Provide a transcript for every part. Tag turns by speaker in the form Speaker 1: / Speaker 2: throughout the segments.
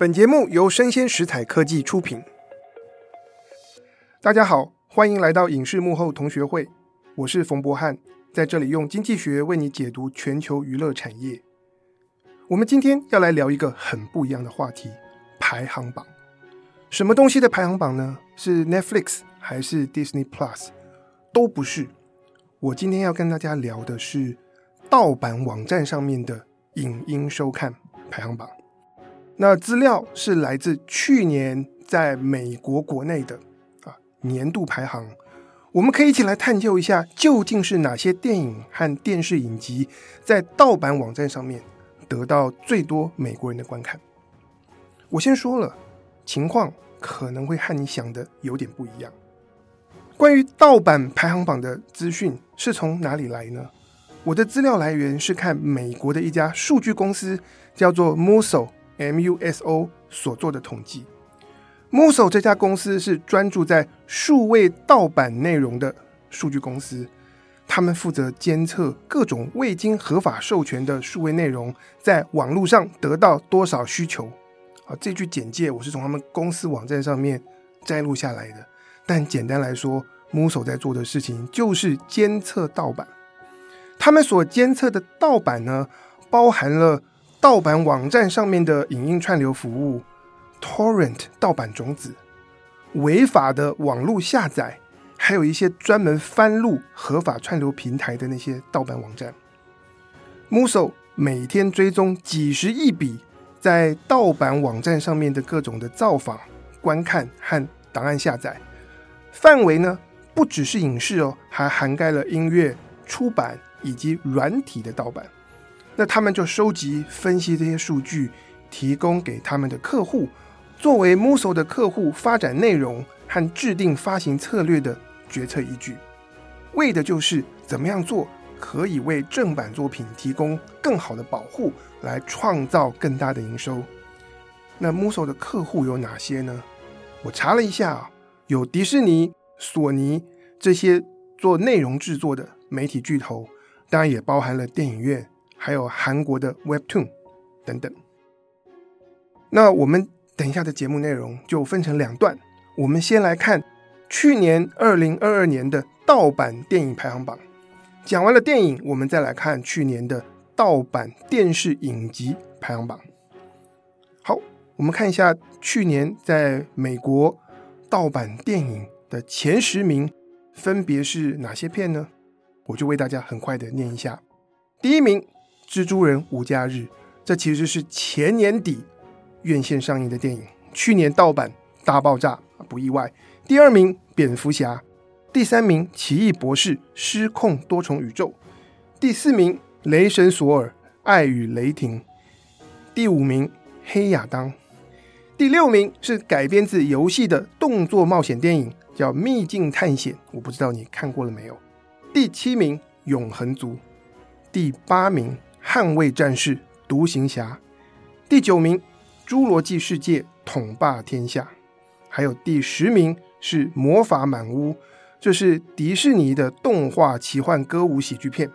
Speaker 1: 本节目由生鲜食材科技出品。大家好，欢迎来到影视幕后同学会，我是冯博翰，在这里用经济学为你解读全球娱乐产业。我们今天要来聊一个很不一样的话题——排行榜。什么东西的排行榜呢？是 Netflix 还是 Disney Plus？都不是。我今天要跟大家聊的是盗版网站上面的影音收看排行榜。那资料是来自去年在美国国内的啊年度排行，我们可以一起来探究一下，究竟是哪些电影和电视影集在盗版网站上面得到最多美国人的观看。我先说了，情况可能会和你想的有点不一样。关于盗版排行榜的资讯是从哪里来呢？我的资料来源是看美国的一家数据公司，叫做 Muso。MUSO 所做的统计，Muso 这家公司是专注在数位盗版内容的数据公司，他们负责监测各种未经合法授权的数位内容在网络上得到多少需求。啊，这句简介我是从他们公司网站上面摘录下来的。但简单来说，Muso 在做的事情就是监测盗版。他们所监测的盗版呢，包含了。盗版网站上面的影音串流服务、Torrent 盗版种子、违法的网络下载，还有一些专门翻录合法串流平台的那些盗版网站。Muso 每天追踪几十亿笔在盗版网站上面的各种的造访、观看和档案下载，范围呢不只是影视哦，还涵盖了音乐、出版以及软体的盗版。那他们就收集、分析这些数据，提供给他们的客户，作为 Muso 的客户发展内容和制定发行策略的决策依据，为的就是怎么样做可以为正版作品提供更好的保护，来创造更大的营收。那 Muso 的客户有哪些呢？我查了一下，有迪士尼、索尼这些做内容制作的媒体巨头，当然也包含了电影院。还有韩国的 Webtoon 等等。那我们等一下的节目内容就分成两段，我们先来看去年二零二二年的盗版电影排行榜。讲完了电影，我们再来看去年的盗版电视影集排行榜。好，我们看一下去年在美国盗版电影的前十名分别是哪些片呢？我就为大家很快的念一下。第一名。蜘蛛人无家日，这其实是前年底院线上映的电影，去年盗版大爆炸，不意外。第二名，蝙蝠侠；第三名，奇异博士失控多重宇宙；第四名，雷神索尔爱与雷霆；第五名，黑亚当；第六名是改编自游戏的动作冒险电影，叫《秘境探险》，我不知道你看过了没有。第七名，永恒族；第八名。捍卫战士、独行侠，第九名；侏罗纪世界统霸天下，还有第十名是魔法满屋，这是迪士尼的动画奇幻歌舞喜剧片。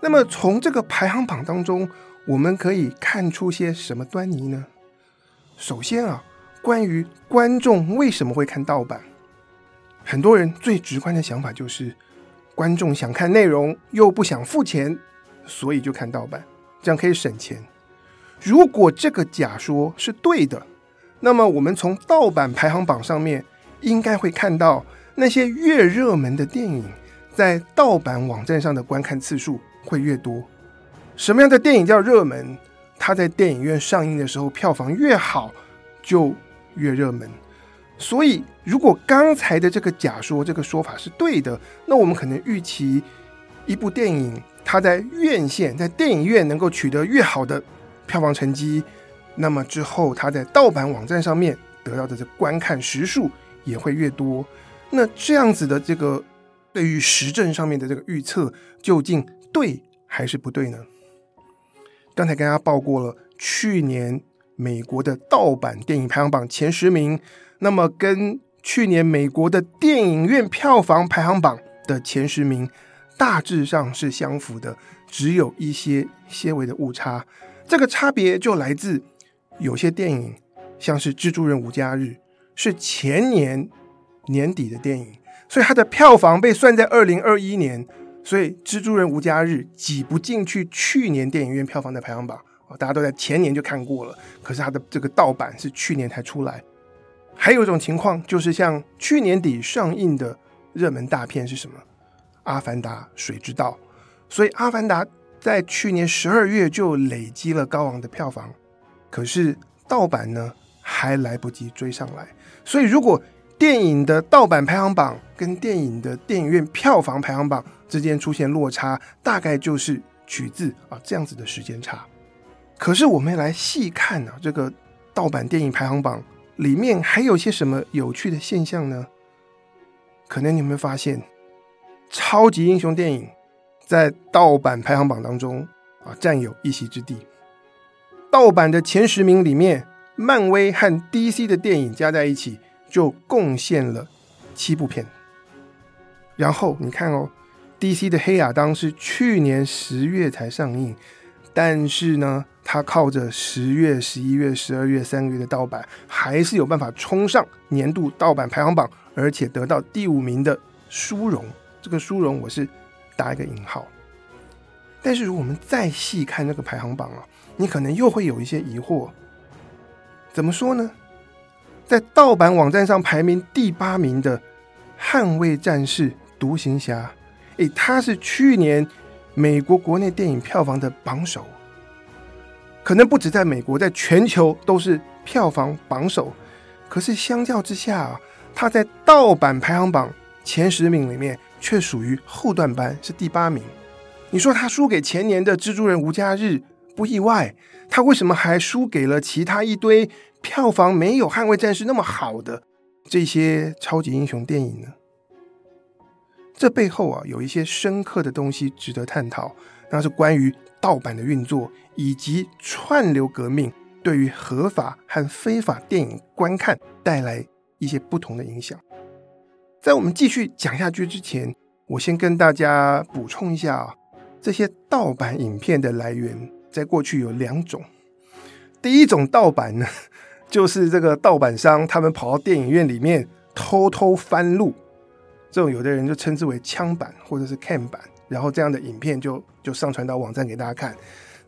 Speaker 1: 那么从这个排行榜当中，我们可以看出些什么端倪呢？首先啊，关于观众为什么会看盗版，很多人最直观的想法就是，观众想看内容又不想付钱。所以就看盗版，这样可以省钱。如果这个假说是对的，那么我们从盗版排行榜上面应该会看到那些越热门的电影，在盗版网站上的观看次数会越多。什么样的电影叫热门？它在电影院上映的时候票房越好，就越热门。所以，如果刚才的这个假说这个说法是对的，那我们可能预期一部电影。它在院线，在电影院能够取得越好的票房成绩，那么之后它在盗版网站上面得到的这观看时数也会越多。那这样子的这个对于实证上面的这个预测，究竟对还是不对呢？刚才跟大家报过了，去年美国的盗版电影排行榜前十名，那么跟去年美国的电影院票房排行榜的前十名。大致上是相符的，只有一些些微的误差。这个差别就来自有些电影，像是《蜘蛛人无家日》，是前年年底的电影，所以它的票房被算在二零二一年，所以《蜘蛛人无家日》挤不进去去年电影院票房的排行榜。大家都在前年就看过了，可是它的这个盗版是去年才出来。还有一种情况，就是像去年底上映的热门大片是什么？《阿凡达：水之道》，所以《阿凡达》在去年十二月就累积了高昂的票房，可是盗版呢还来不及追上来。所以如果电影的盗版排行榜跟电影的电影院票房排行榜之间出现落差，大概就是取自啊这样子的时间差。可是我们来细看啊，这个盗版电影排行榜里面还有些什么有趣的现象呢？可能你们发现，超级英雄电影在盗版排行榜当中啊占有一席之地。盗版的前十名里面，漫威和 DC 的电影加在一起就贡献了七部片。然后你看哦，DC 的黑亚当是去年十月才上映，但是呢，它靠着十月、十一月、十二月三个月的盗版，还是有办法冲上年度盗版排行榜，而且得到第五名的殊荣。这个殊荣我是打一个引号。但是如果我们再细看这个排行榜啊，你可能又会有一些疑惑。怎么说呢？在盗版网站上排名第八名的《捍卫战士》《独行侠》，诶，它是去年美国国内电影票房的榜首。可能不止在美国，在全球都是票房榜首。可是相较之下啊，它在盗版排行榜前十名里面却属于后段班，是第八名。你说他输给前年的《蜘蛛人无家日》不意外，他为什么还输给了其他一堆票房没有《捍卫战士》那么好的这些超级英雄电影呢？这背后啊，有一些深刻的东西值得探讨，那是关于盗版的运作。以及串流革命对于合法和非法电影观看带来一些不同的影响。在我们继续讲下去之前，我先跟大家补充一下啊，这些盗版影片的来源在过去有两种。第一种盗版呢，就是这个盗版商他们跑到电影院里面偷偷翻录，这种有的人就称之为枪版或者是 cam 版，然后这样的影片就就上传到网站给大家看。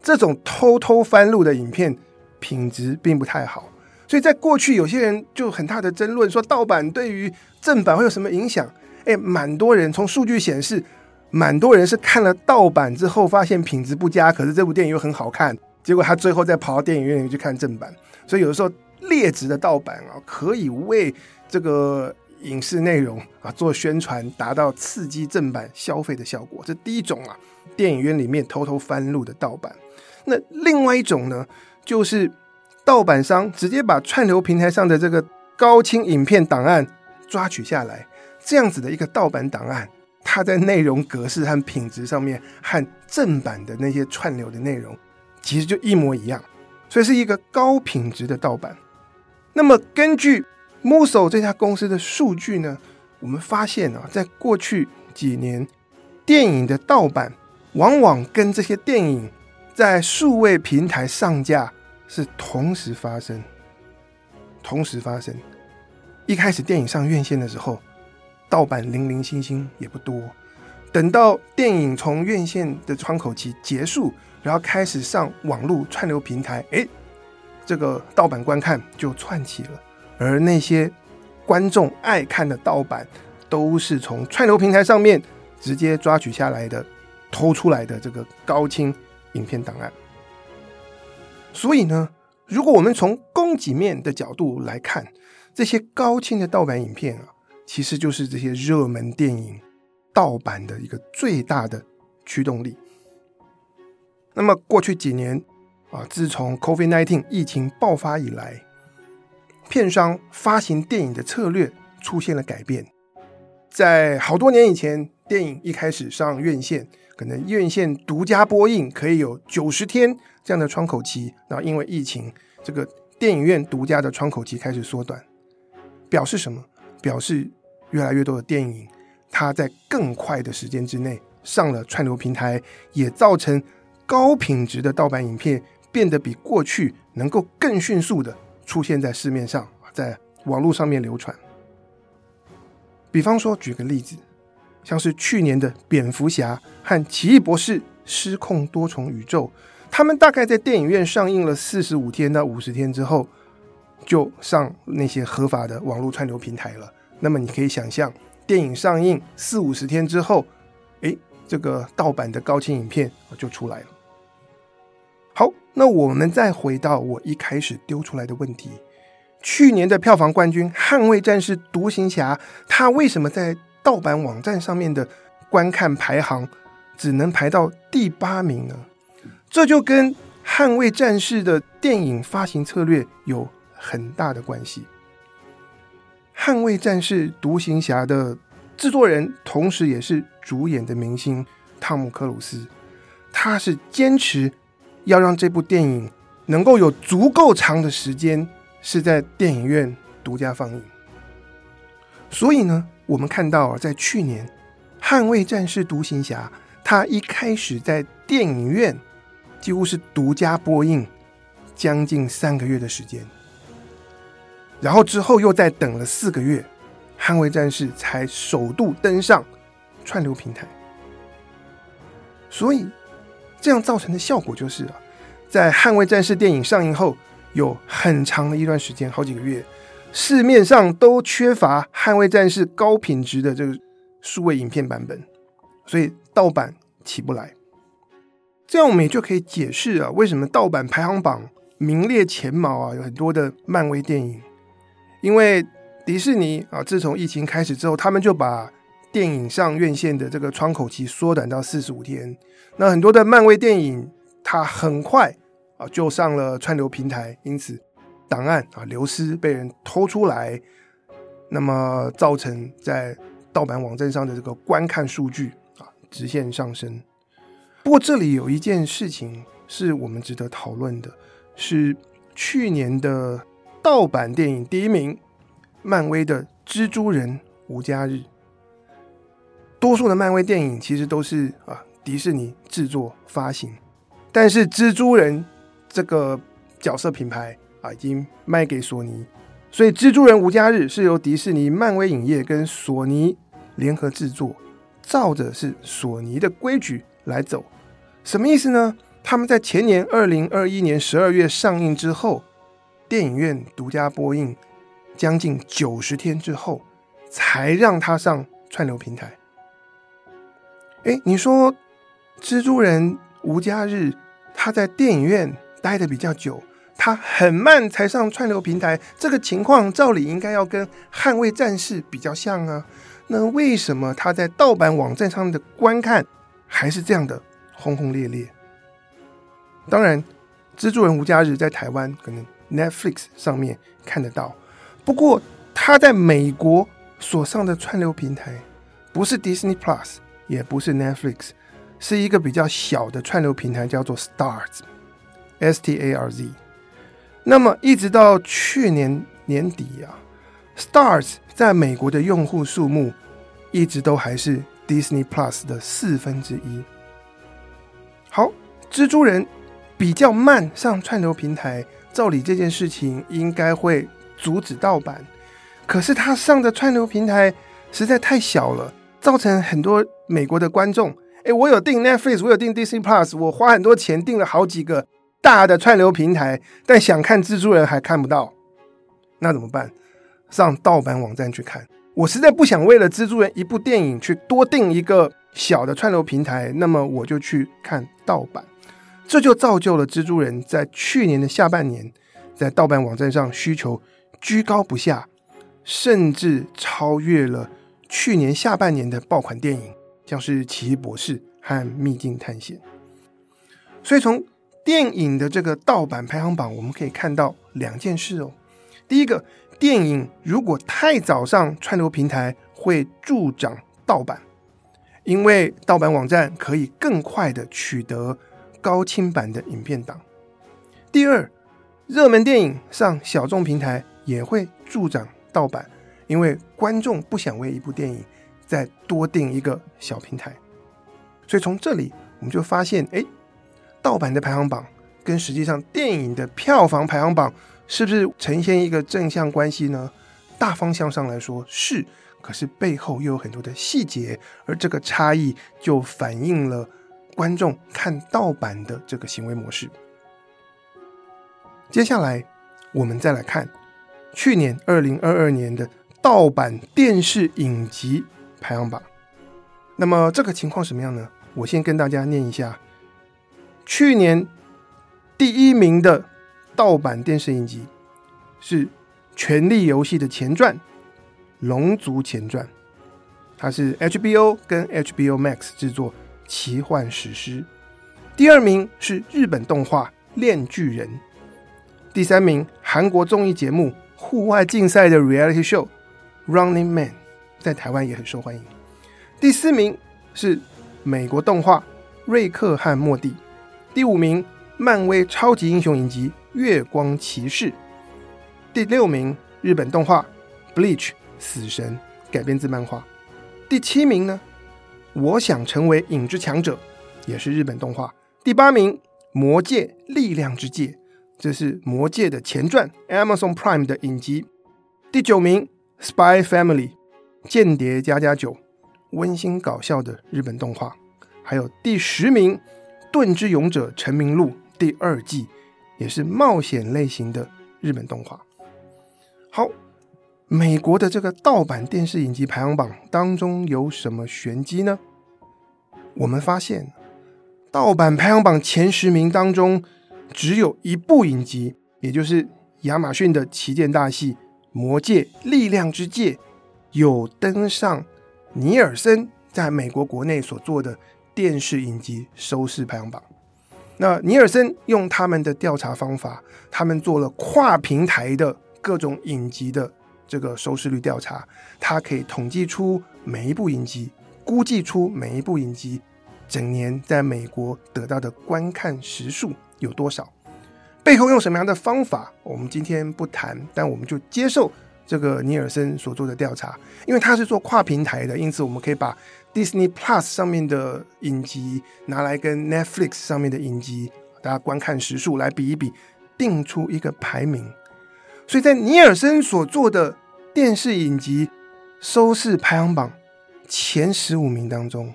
Speaker 1: 这种偷偷翻录的影片品质并不太好，所以在过去有些人就很大的争论说盗版对于正版会有什么影响？诶，蛮多人从数据显示，蛮多人是看了盗版之后发现品质不佳，可是这部电影又很好看，结果他最后再跑到电影院里面去看正版。所以有的时候劣质的盗版啊，可以为这个影视内容啊做宣传，达到刺激正版消费的效果。这第一种啊，电影院里面偷偷翻录的盗版。那另外一种呢，就是盗版商直接把串流平台上的这个高清影片档案抓取下来，这样子的一个盗版档案，它在内容格式和品质上面和正版的那些串流的内容其实就一模一样，所以是一个高品质的盗版。那么根据 Muso 这家公司的数据呢，我们发现啊，在过去几年，电影的盗版往往跟这些电影。在数位平台上架是同时发生，同时发生。一开始电影上院线的时候，盗版零零星星也不多。等到电影从院线的窗口期结束，然后开始上网络串流平台，诶，这个盗版观看就窜起了。而那些观众爱看的盗版，都是从串流平台上面直接抓取下来的、偷出来的这个高清。影片档案，所以呢，如果我们从供给面的角度来看，这些高清的盗版影片啊，其实就是这些热门电影盗版的一个最大的驱动力。那么过去几年啊，自从 COVID-19 疫情爆发以来，片商发行电影的策略出现了改变。在好多年以前，电影一开始上院线。可能院线独家播映可以有九十天这样的窗口期，然后因为疫情，这个电影院独家的窗口期开始缩短，表示什么？表示越来越多的电影，它在更快的时间之内上了串流平台，也造成高品质的盗版影片变得比过去能够更迅速的出现在市面上，在网络上面流传。比方说，举个例子，像是去年的蝙蝠侠和奇异博士失控多重宇宙，他们大概在电影院上映了四十五天到五十天之后，就上那些合法的网络串流平台了。那么你可以想象，电影上映四五十天之后，诶，这个盗版的高清影片就出来了。好，那我们再回到我一开始丢出来的问题。去年的票房冠军《捍卫战士：独行侠》，它为什么在盗版网站上面的观看排行只能排到第八名呢？这就跟《捍卫战士》的电影发行策略有很大的关系。《捍卫战士：独行侠》的制作人，同时也是主演的明星汤姆·克鲁斯，他是坚持要让这部电影能够有足够长的时间。是在电影院独家放映，所以呢，我们看到，在去年《捍卫战士：独行侠》，它一开始在电影院几乎是独家播映将近三个月的时间，然后之后又再等了四个月，《捍卫战士》才首度登上串流平台。所以这样造成的效果就是啊，在《捍卫战士》电影上映后。有很长的一段时间，好几个月，市面上都缺乏《捍卫战士》高品质的这个数位影片版本，所以盗版起不来。这样我们也就可以解释啊，为什么盗版排行榜名列前茅啊，有很多的漫威电影，因为迪士尼啊，自从疫情开始之后，他们就把电影上院线的这个窗口期缩短到四十五天，那很多的漫威电影它很快。啊，就上了串流平台，因此档案啊流失，被人偷出来，那么造成在盗版网站上的这个观看数据啊直线上升。不过这里有一件事情是我们值得讨论的，是去年的盗版电影第一名，漫威的《蜘蛛人：无家日》。多数的漫威电影其实都是啊迪士尼制作发行，但是蜘蛛人。这个角色品牌啊，已经卖给索尼，所以《蜘蛛人无家日》是由迪士尼、漫威影业跟索尼联合制作，照着是索尼的规矩来走。什么意思呢？他们在前年二零二一年十二月上映之后，电影院独家播映将近九十天之后，才让它上串流平台。哎，你说《蜘蛛人无家日》它在电影院待的比较久，他很慢才上串流平台，这个情况照理应该要跟《捍卫战士》比较像啊。那为什么他在盗版网站上的观看还是这样的轰轰烈烈？当然，《蜘蛛人无家日》在台湾可能 Netflix 上面看得到，不过他在美国所上的串流平台不是 Disney Plus，也不是 Netflix，是一个比较小的串流平台，叫做 Starz。S T A R Z，那么一直到去年年底啊，Stars 在美国的用户数目一直都还是 Disney Plus 的四分之一。好，蜘蛛人比较慢上串流平台，照理这件事情应该会阻止盗版，可是他上的串流平台实在太小了，造成很多美国的观众，诶，我有订 Netflix，我有订 Disney Plus，我花很多钱订了好几个。大的串流平台，但想看蜘蛛人还看不到，那怎么办？上盗版网站去看。我实在不想为了蜘蛛人一部电影去多订一个小的串流平台，那么我就去看盗版。这就造就了蜘蛛人在去年的下半年，在盗版网站上需求居高不下，甚至超越了去年下半年的爆款电影，像是《奇异博士》和《秘境探险》。所以从电影的这个盗版排行榜，我们可以看到两件事哦。第一个，电影如果太早上串流平台，会助长盗版，因为盗版网站可以更快的取得高清版的影片档。第二，热门电影上小众平台也会助长盗版，因为观众不想为一部电影再多订一个小平台。所以从这里我们就发现，哎。盗版的排行榜跟实际上电影的票房排行榜是不是呈现一个正向关系呢？大方向上来说是，可是背后又有很多的细节，而这个差异就反映了观众看盗版的这个行为模式。接下来我们再来看去年二零二二年的盗版电视影集排行榜。那么这个情况什么样呢？我先跟大家念一下，去年第一名的盗版电视影集是《权力游戏》的前传《龙族前传》，它是 HBO 跟 HBO Max 制作奇幻史诗。第二名是日本动画《链巨人》，第三名韩国综艺节目户外竞赛的 Reality Show《Running Man》，在台湾也很受欢迎。第四名是美国动画《瑞克和莫蒂》，第五名漫威超级英雄影集《月光骑士》，第六名日本动画《Bleach》死神改编自漫画，第七名呢，我想成为影之强者，也是日本动画，第八名《魔戒：力量之戒》，这是《魔戒》的前传 Amazon Prime 的影集，第九名《Spy Family》间谍加加酒。温馨搞笑的日本动画，还有第十名《盾之勇者成名录》第二季，也是冒险类型的日本动画。好，美国的这个盗版电视影集排行榜当中有什么玄机呢？我们发现，盗版排行榜前十名当中只有一部影集，也就是亚马逊的旗舰大戏《魔戒：力量之戒》有登上。尼尔森在美国国内所做的电视影集收视排行榜，那尼尔森用他们的调查方法，他们做了跨平台的各种影集的这个收视率调查，他可以统计出每一部影集，估计出每一部影集整年在美国得到的观看时数有多少，背后用什么样的方法，我们今天不谈，但我们就接受。这个尼尔森所做的调查，因为他是做跨平台的，因此我们可以把 Disney Plus 上面的影集拿来跟 Netflix 上面的影集，大家观看时数来比一比，定出一个排名。所以在尼尔森所做的电视影集收视排行榜前十五名当中，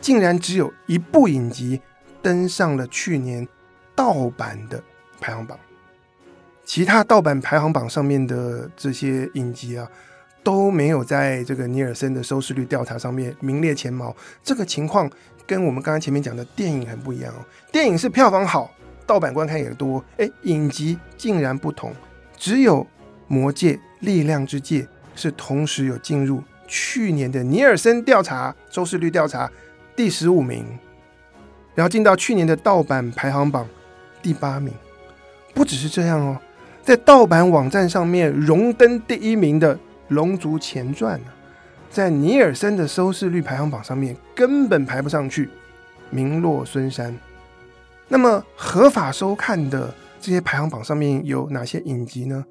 Speaker 1: 竟然只有一部影集登上了去年盗版的排行榜。其他盗版排行榜上面的这些影集啊，都没有在这个尼尔森的收视率调查上面名列前茅。这个情况跟我们刚刚前面讲的电影很不一样哦。电影是票房好，盗版观看也多，哎，影集竟然不同。只有《魔戒：力量之戒》是同时有进入去年的尼尔森调查收视率调查第十五名，然后进到去年的盗版排行榜第八名。不只是这样哦。在盗版网站上面荣登第一名的《龙族前传》呢，在尼尔森的收视率排行榜上面根本排不上去，名落孙山。那么合法收看的这些排行榜上面有哪些影集呢？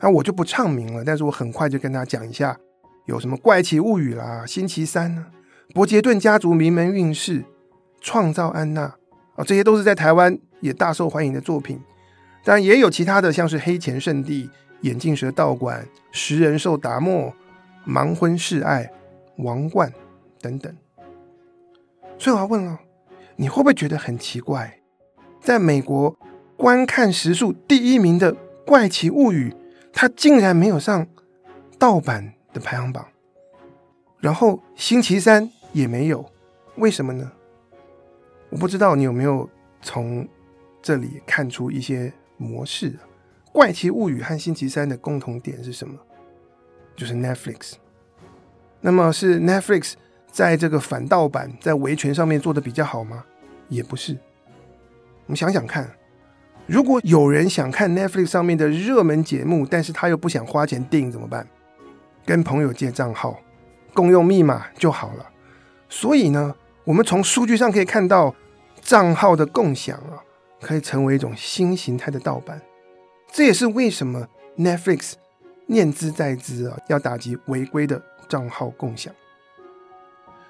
Speaker 1: 那我就不唱名了，但是我很快就跟大家讲一下，有什么《怪奇物语》啦，《星期三》呢，《伯杰顿家族名门韵事》，《创造安娜》啊，这些都是在台湾也大受欢迎的作品。当然也有其他的，像是《黑钱圣地》《眼镜蛇道馆》《食人兽达莫》《盲婚试爱》《王冠》等等。所以我要问了，你会不会觉得很奇怪？在美国观看时数第一名的《怪奇物语》，它竟然没有上盗版的排行榜，然后《星期三》也没有，为什么呢？我不知道你有没有从这里看出一些。模式，《怪奇物语》和《星期三》的共同点是什么？就是 Netflix。那么是 Netflix 在这个反盗版、在维权上面做得比较好吗？也不是。我们想想看，如果有人想看 Netflix 上面的热门节目，但是他又不想花钱订，怎么办？跟朋友借账号，共用密码就好了。所以呢，我们从数据上可以看到，账号的共享啊。可以成为一种新形态的盗版，这也是为什么 Netflix 念兹在兹啊，要打击违规的账号共享。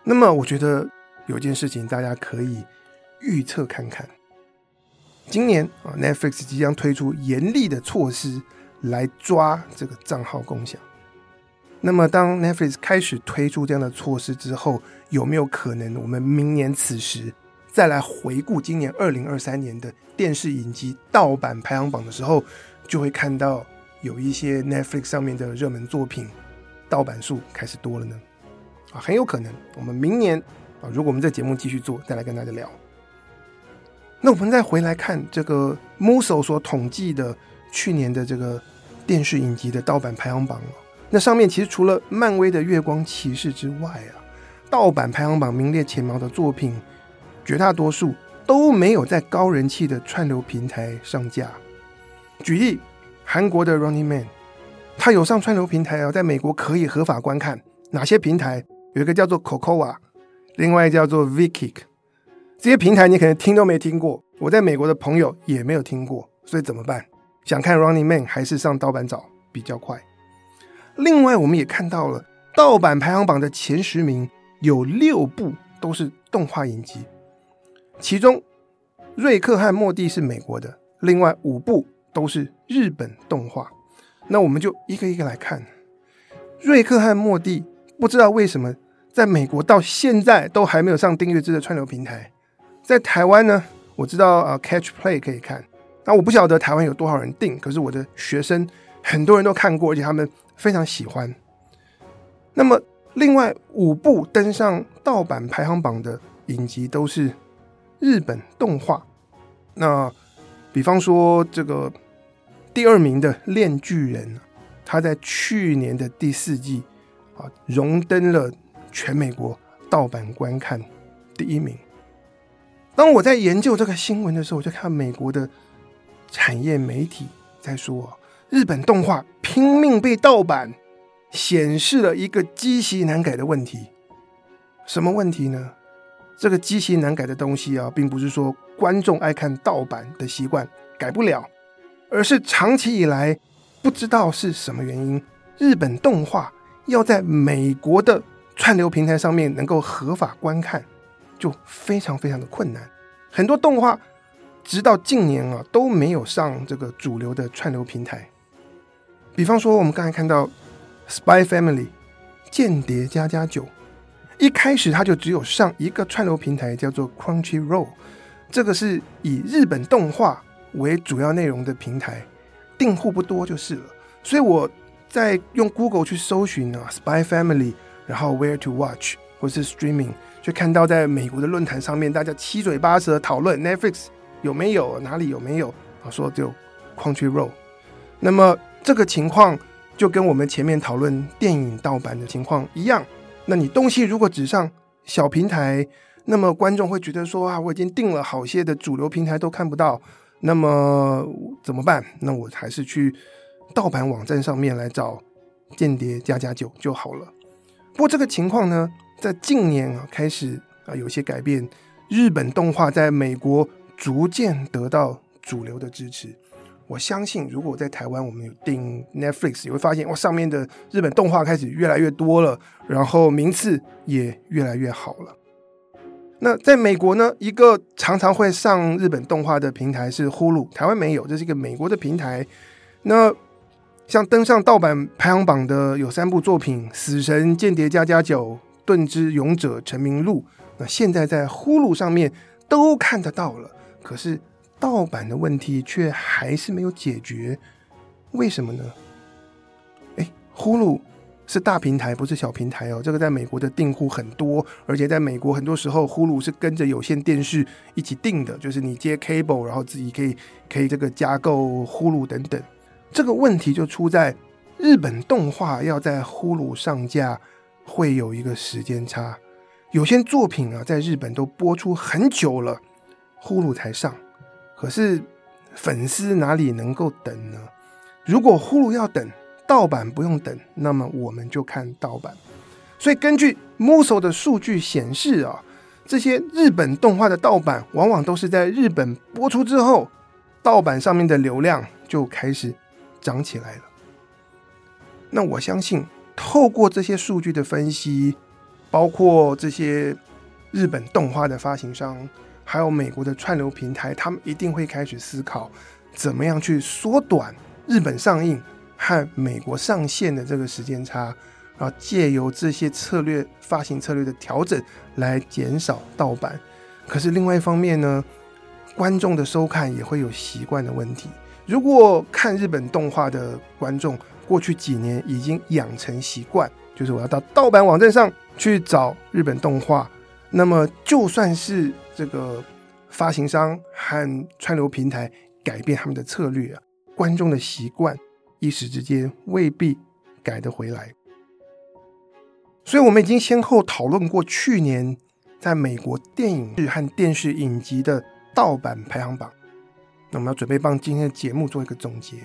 Speaker 1: 那么，我觉得有件事情大家可以预测看看，今年啊，Netflix 即将推出严厉的措施来抓这个账号共享。那么，当 Netflix 开始推出这样的措施之后，有没有可能我们明年此时再来回顾今年二零二三年的电视影集盗版排行榜的时候，就会看到有一些 Netflix 上面的热门作品盗版数开始多了呢？啊，很有可能，我们明年啊，如果我们这节目继续做，再来跟大家聊。那我们再回来看这个 Muso 所统计的去年的这个电视影集的盗版排行榜，那上面其实除了漫威的《月光骑士》之外啊，盗版排行榜名列前茅的作品，绝大多数都没有在高人气的串流平台上架。举例，韩国的《Running Man》，它有上串流平台啊，在美国可以合法观看。哪些平台？有一个叫做 Cocoa，另外叫做 Vkick。这些平台你可能听都没听过，我在美国的朋友也没有听过，所以怎么办？想看《Running Man》还是上盗版找比较快。另外，我们也看到了盗版排行榜的前十名有六部都是动画影集，其中《瑞克和莫蒂》是美国的，另外五部都是日本动画。那我们就一个一个来看，《瑞克和莫蒂》不知道为什么在美国到现在都还没有上订阅制的串流平台。在台湾呢，我知道啊，Catch Play 可以看。那我不晓得台湾有多少人订，可是我的学生很多人都看过，而且他们非常喜欢。那么，另外五部登上盗版排行榜的影集都是日本动画。那比方说，这个第二名的《链巨人》，他在去年的第四季啊，荣登了全美国盗版观看第一名。当我在研究这个新闻的时候，我就看美国的产业媒体在说，日本动画拼命被盗版，显示了一个积习难改的问题。什么问题呢？这个积习难改的东西啊，并不是说观众爱看盗版的习惯改不了，而是长期以来不知道是什么原因，日本动画要在美国的串流平台上面能够合法观看。就非常非常的困难，很多动画直到近年啊都没有上这个主流的串流平台。比方说，我们刚才看到《Spy Family》间谍家家酒，一开始它就只有上一个串流平台，叫做 Crunchyroll，这个是以日本动画为主要内容的平台，订户不多就是了。所以我在用 Google 去搜寻啊，《Spy Family》，然后 Where to Watch 或是 Streaming。就看到在美国的论坛上面，大家七嘴八舌讨论 Netflix 有没有，哪里有没有啊？说就 Crunchyroll。那么这个情况就跟我们前面讨论电影盗版的情况一样。那你东西如果只上小平台，那么观众会觉得说啊，我已经订了好些的主流平台都看不到，那么怎么办？那我还是去盗版网站上面来找《间谍加加酒》就好了。不过这个情况呢，在近年啊，开始啊有些改变。日本动画在美国逐渐得到主流的支持。我相信，如果在台湾我们有订 Netflix，也会发现哇，上面的日本动画开始越来越多了，然后名次也越来越好了。那在美国呢，一个常常会上日本动画的平台是 Hulu，台湾没有，这是一个美国的平台。那像登上盗版排行榜的有三部作品，《死神》、《间谍家家酒》。《盾之勇者成名录》，那现在在 Hulu 上面都看得到了，可是盗版的问题却还是没有解决，为什么呢？哎，Hulu 是大平台，不是小平台哦。这个在美国的订户很多，而且在美国很多时候，Hulu 是跟着有线电视一起订的，就是你接 cable，然后自己可以可以这个加购 Hulu 等等。这个问题就出在日本动画要在 Hulu 上架。会有一个时间差，有些作品啊，在日本都播出很久了，Hulu 才上。可是粉丝哪里能够等呢？如果 Hulu 要等，盗版不用等，那么我们就看盗版。所以根据 Muso 的数据显示啊，这些日本动画的盗版，往往都是在日本播出之后，盗版上面的流量就开始涨起来了。那我相信。透过这些数据的分析，包括这些日本动画的发行商，还有美国的串流平台，他们一定会开始思考，怎么样去缩短日本上映和美国上线的这个时间差，然后借由这些策略发行策略的调整来减少盗版。可是另外一方面呢，观众的收看也会有习惯的问题。如果看日本动画的观众，过去几年已经养成习惯，就是我要到盗版网站上去找日本动画。那么，就算是这个发行商和串流平台改变他们的策略啊，观众的习惯一时之间未必改得回来。所以，我们已经先后讨论过去年在美国电影日和电视影集的盗版排行榜。那我们要准备帮今天的节目做一个总结。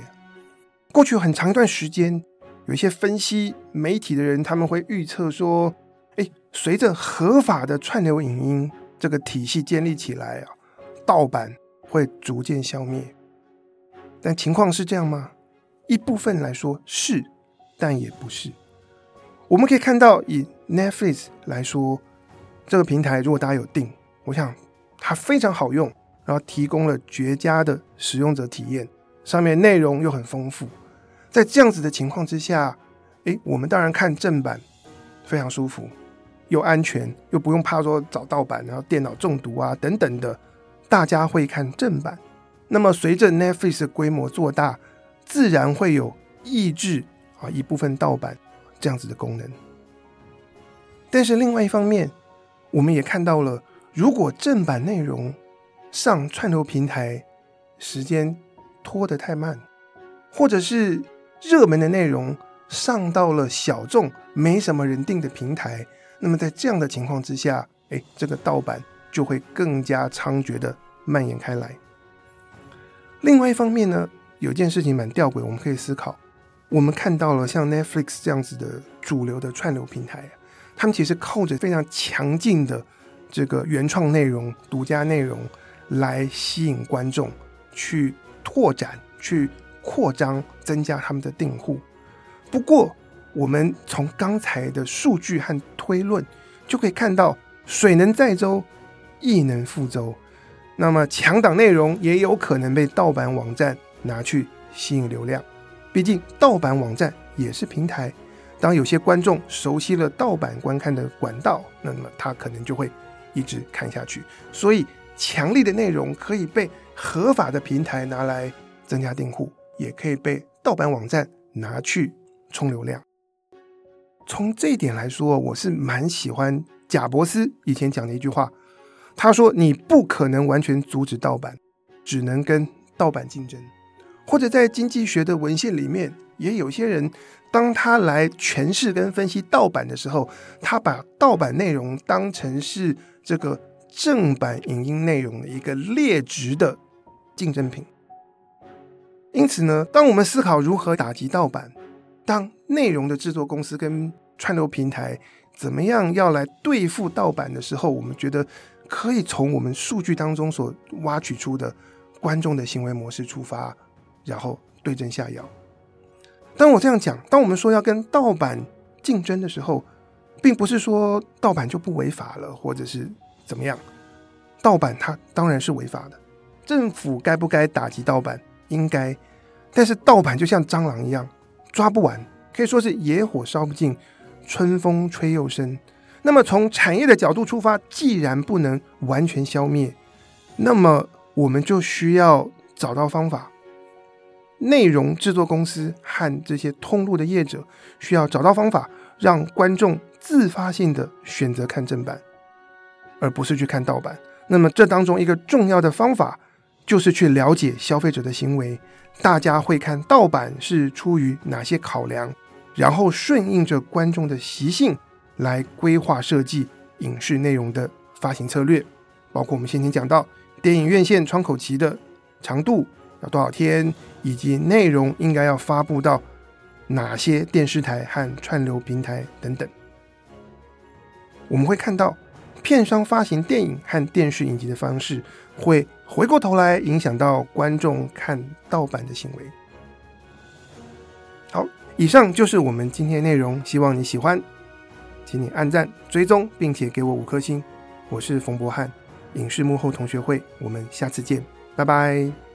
Speaker 1: 过去很长一段时间，有一些分析媒体的人，他们会预测说：“诶，随着合法的串流影音这个体系建立起来啊，盗版会逐渐消灭。”但情况是这样吗？一部分来说是，但也不是。我们可以看到，以 Netflix 来说，这个平台如果大家有订，我想它非常好用，然后提供了绝佳的使用者体验。上面内容又很丰富，在这样子的情况之下，诶，我们当然看正版非常舒服，又安全，又不用怕说找盗版，然后电脑中毒啊等等的，大家会看正版。那么随着 Netflix 的规模做大，自然会有抑制啊一部分盗版这样子的功能。但是另外一方面，我们也看到了，如果正版内容上串流平台时间，拖得太慢，或者是热门的内容上到了小众没什么人订的平台，那么在这样的情况之下，哎，这个盗版就会更加猖獗的蔓延开来。另外一方面呢，有件事情蛮吊诡，我们可以思考，我们看到了像 Netflix 这样子的主流的串流平台，他们其实靠着非常强劲的这个原创内容、独家内容来吸引观众去。拓展、去扩张、增加他们的订户。不过，我们从刚才的数据和推论就可以看到，水能载舟，亦能覆舟。那么，强档内容也有可能被盗版网站拿去吸引流量。毕竟，盗版网站也是平台。当有些观众熟悉了盗版观看的管道，那么他可能就会一直看下去。所以，强力的内容可以被合法的平台拿来增加订户，也可以被盗版网站拿去冲流量。从这一点来说，我是蛮喜欢贾伯斯以前讲的一句话。他说：“你不可能完全阻止盗版，只能跟盗版竞争。”或者在经济学的文献里面，也有些人当他来诠释跟分析盗版的时候，他把盗版内容当成是这个。正版影音内容的一个劣质的竞争品，因此呢，当我们思考如何打击盗版，当内容的制作公司跟串流平台怎么样要来对付盗版的时候，我们觉得可以从我们数据当中所挖取出的观众的行为模式出发，然后对症下药。当我这样讲，当我们说要跟盗版竞争的时候，并不是说盗版就不违法了，或者是。怎么样？盗版它当然是违法的，政府该不该打击盗版？应该。但是盗版就像蟑螂一样，抓不完，可以说是野火烧不尽，春风吹又生。那么从产业的角度出发，既然不能完全消灭，那么我们就需要找到方法。内容制作公司和这些通路的业者需要找到方法，让观众自发性的选择看正版。而不是去看盗版。那么这当中一个重要的方法，就是去了解消费者的行为，大家会看盗版是出于哪些考量，然后顺应着观众的习性来规划设计影视内容的发行策略，包括我们先前讲到电影院线窗口期的长度要多少天，以及内容应该要发布到哪些电视台和串流平台等等。我们会看到。片商发行电影和电视影集的方式，会回过头来影响到观众看盗版的行为。好，以上就是我们今天的内容，希望你喜欢，请你按赞、追踪，并且给我五颗星。我是冯博翰，影视幕后同学会，我们下次见，拜拜。